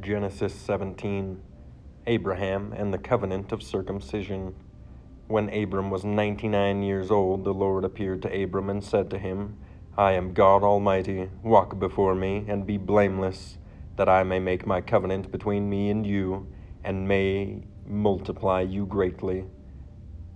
Genesis 17 Abraham and the covenant of circumcision. When Abram was 99 years old, the Lord appeared to Abram and said to him, I am God Almighty. Walk before me and be blameless, that I may make my covenant between me and you, and may multiply you greatly.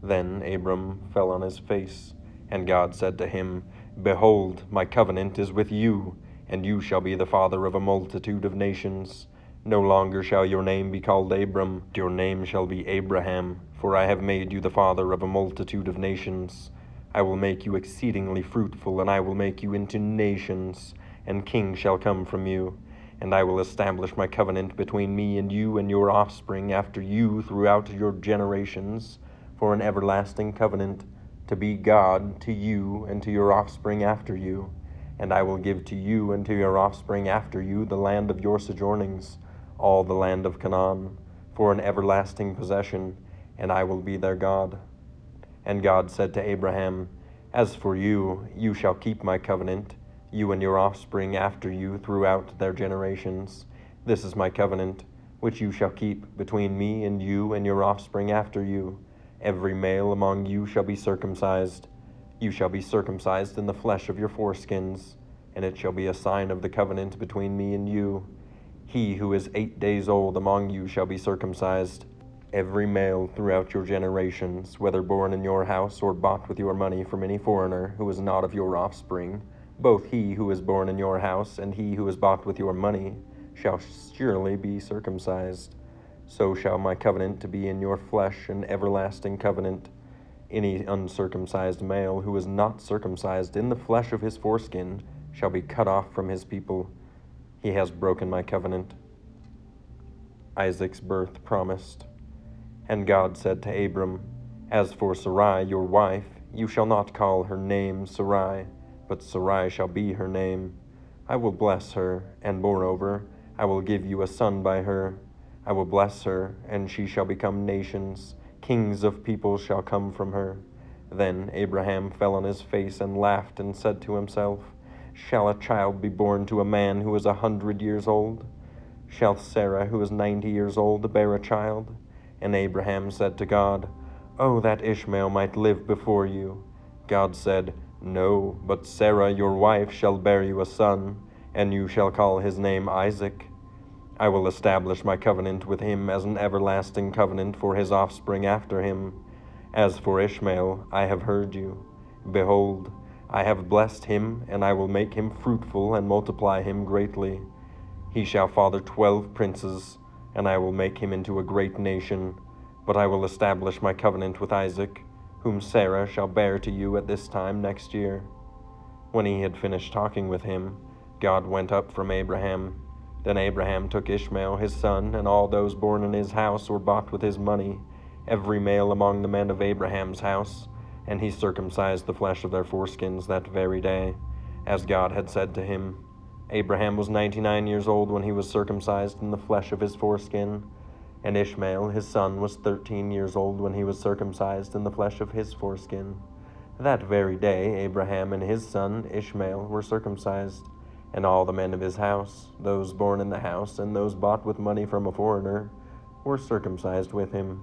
Then Abram fell on his face, and God said to him, Behold, my covenant is with you, and you shall be the father of a multitude of nations. No longer shall your name be called Abram, your name shall be Abraham, for I have made you the father of a multitude of nations. I will make you exceedingly fruitful, and I will make you into nations, and kings shall come from you. And I will establish my covenant between me and you and your offspring after you throughout your generations, for an everlasting covenant, to be God to you and to your offspring after you. And I will give to you and to your offspring after you the land of your sojournings all the land of Canaan for an everlasting possession, and I will be their God. And God said to Abraham, As for you, you shall keep my covenant, you and your offspring after you throughout their generations. This is my covenant, which you shall keep between me and you and your offspring after you. Every male among you shall be circumcised. You shall be circumcised in the flesh of your foreskins, and it shall be a sign of the covenant between me and you he who is eight days old among you shall be circumcised. Every male throughout your generations, whether born in your house or bought with your money from any foreigner who is not of your offspring, both he who is born in your house and he who is bought with your money, shall surely be circumcised. So shall my covenant to be in your flesh an everlasting covenant. Any uncircumcised male who is not circumcised in the flesh of his foreskin shall be cut off from his people he has broken my covenant. Isaac's birth promised. And God said to Abram, As for Sarai, your wife, you shall not call her name Sarai, but Sarah shall be her name. I will bless her, and moreover, I will give you a son by her. I will bless her, and she shall become nations. Kings of peoples shall come from her. Then Abraham fell on his face and laughed, and said to himself, Shall a child be born to a man who is a hundred years old? Shall Sarah, who is ninety years old, bear a child? And Abraham said to God, Oh, that Ishmael might live before you. God said, No, but Sarah your wife shall bear you a son, and you shall call his name Isaac. I will establish my covenant with him as an everlasting covenant for his offspring after him. As for Ishmael, I have heard you. Behold, I have blessed him, and I will make him fruitful and multiply him greatly. He shall father twelve princes, and I will make him into a great nation. But I will establish my covenant with Isaac, whom Sarah shall bear to you at this time next year. When he had finished talking with him, God went up from Abraham. Then Abraham took Ishmael his son, and all those born in his house were bought with his money, every male among the men of Abraham's house and he circumcised the flesh of their foreskins that very day, as God had said to him. Abraham was ninety nine years old when he was circumcised in the flesh of his foreskin, and Ishmael his son was thirteen years old when he was circumcised in the flesh of his foreskin. That very day Abraham and his son Ishmael were circumcised, and all the men of his house, those born in the house and those bought with money from a foreigner, were circumcised with him.